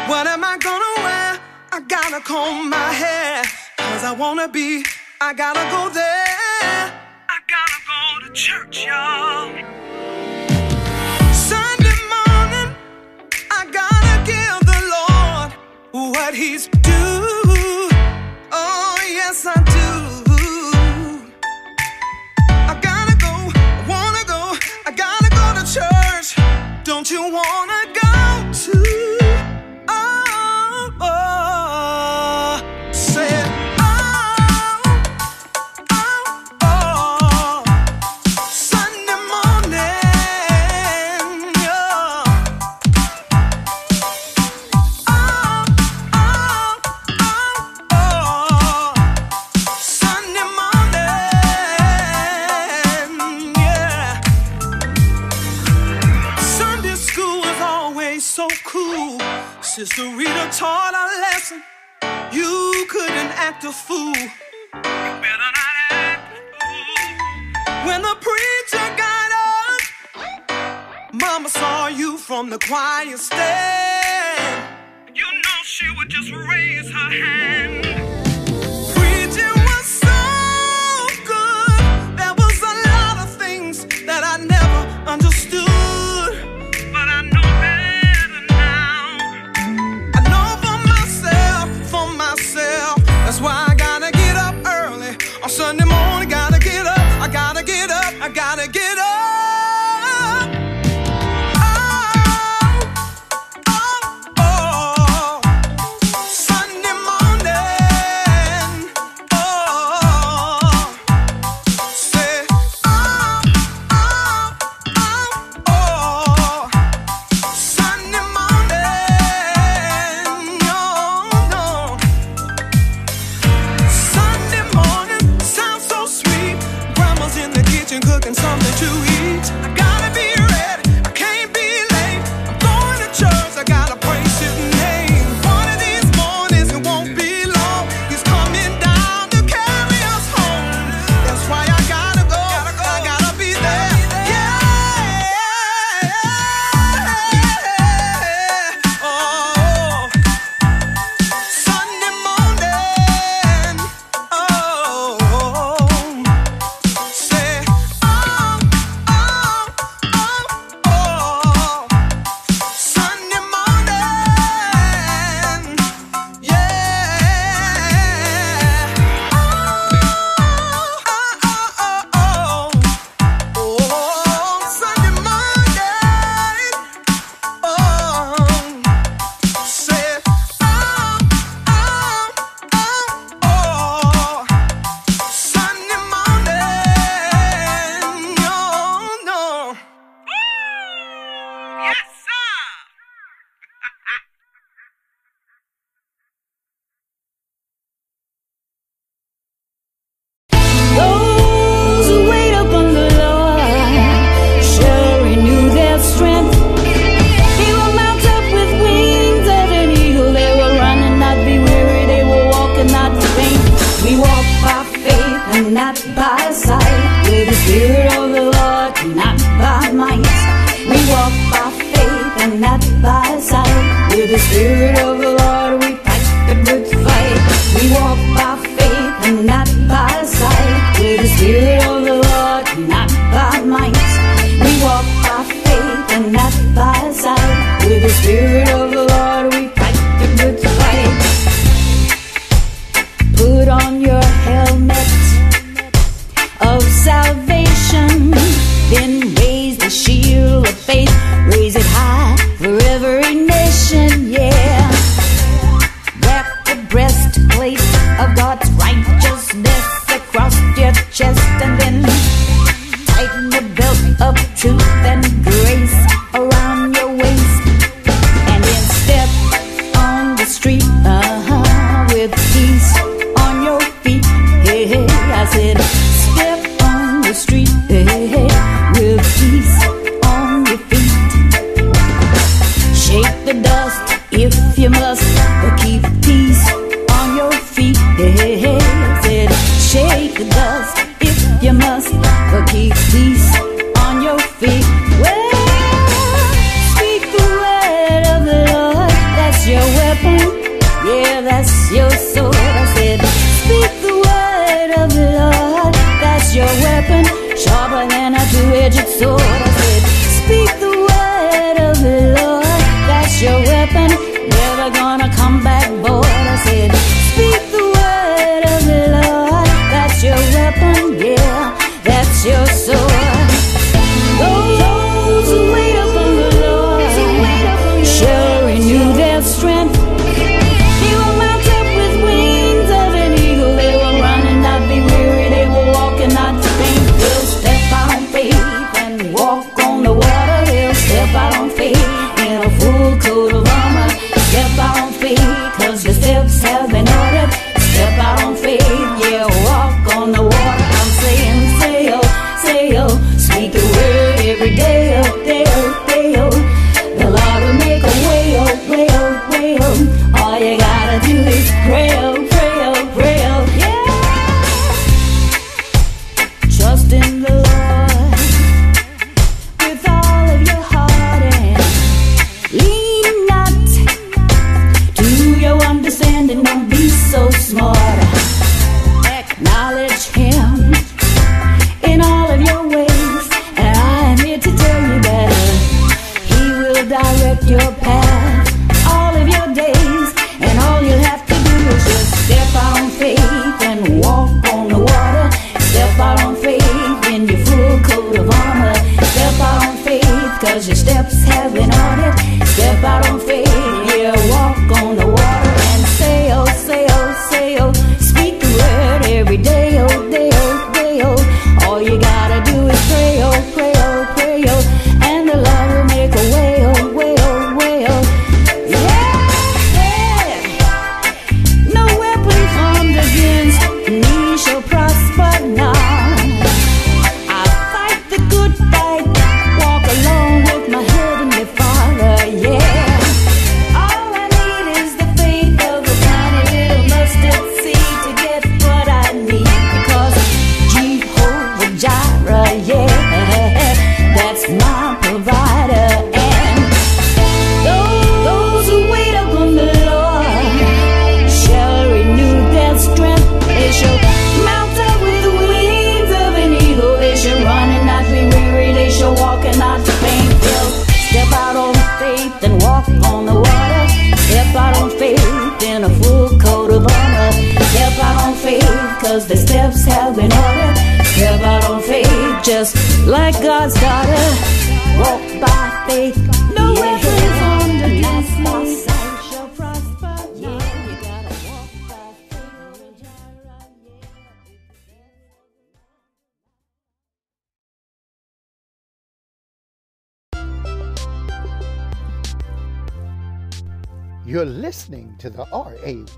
What am I gonna wear? I gotta comb my hair. Cause I wanna be, I gotta go there. I gotta go to church, y'all. Sunday morning, I gotta give the Lord what He's due. want Miss Rita taught a lesson. You couldn't act a fool. You better not act a fool. When the preacher got up, Mama saw you from the choir stand. You know she would just raise her hand. understood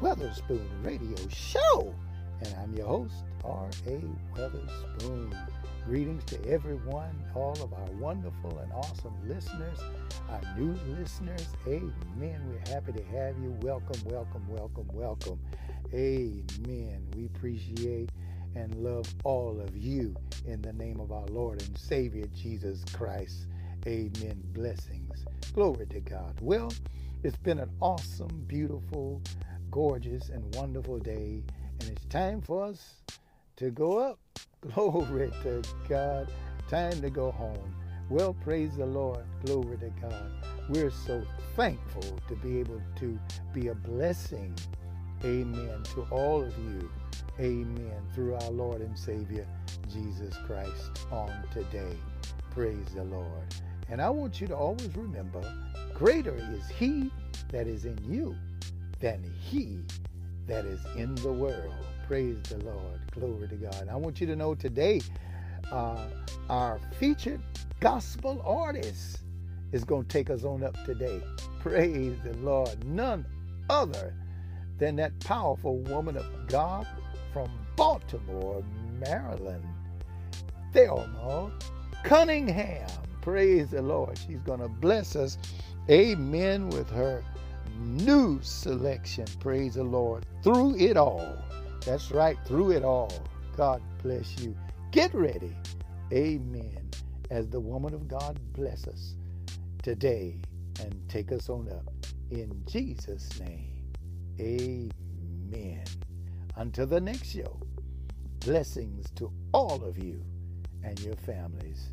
Weatherspoon Radio Show, and I'm your host, R.A. Weatherspoon. Greetings to everyone, all of our wonderful and awesome listeners, our new listeners. Amen. We're happy to have you. Welcome, welcome, welcome, welcome. Amen. We appreciate and love all of you in the name of our Lord and Savior Jesus Christ. Amen. Blessings. Glory to God. Well, it's been an awesome, beautiful, gorgeous, and wonderful day, and it's time for us to go up. [laughs] Glory to God. Time to go home. Well, praise the Lord. Glory to God. We're so thankful to be able to be a blessing. Amen. To all of you. Amen. Through our Lord and Savior, Jesus Christ, on today. Praise the Lord. And I want you to always remember greater is He that is in you than He that is in the world. Praise the Lord. Glory to God. I want you to know today, uh, our featured gospel artist is going to take us on up today. Praise the Lord. None other than that powerful woman of God from Baltimore, Maryland, Thelma Cunningham. Praise the Lord. She's going to bless us, amen, with her new selection. Praise the Lord. Through it all. That's right, through it all. God bless you. Get ready, amen, as the woman of God bless us today and take us on up. In Jesus' name, amen. Until the next show, blessings to all of you and your families.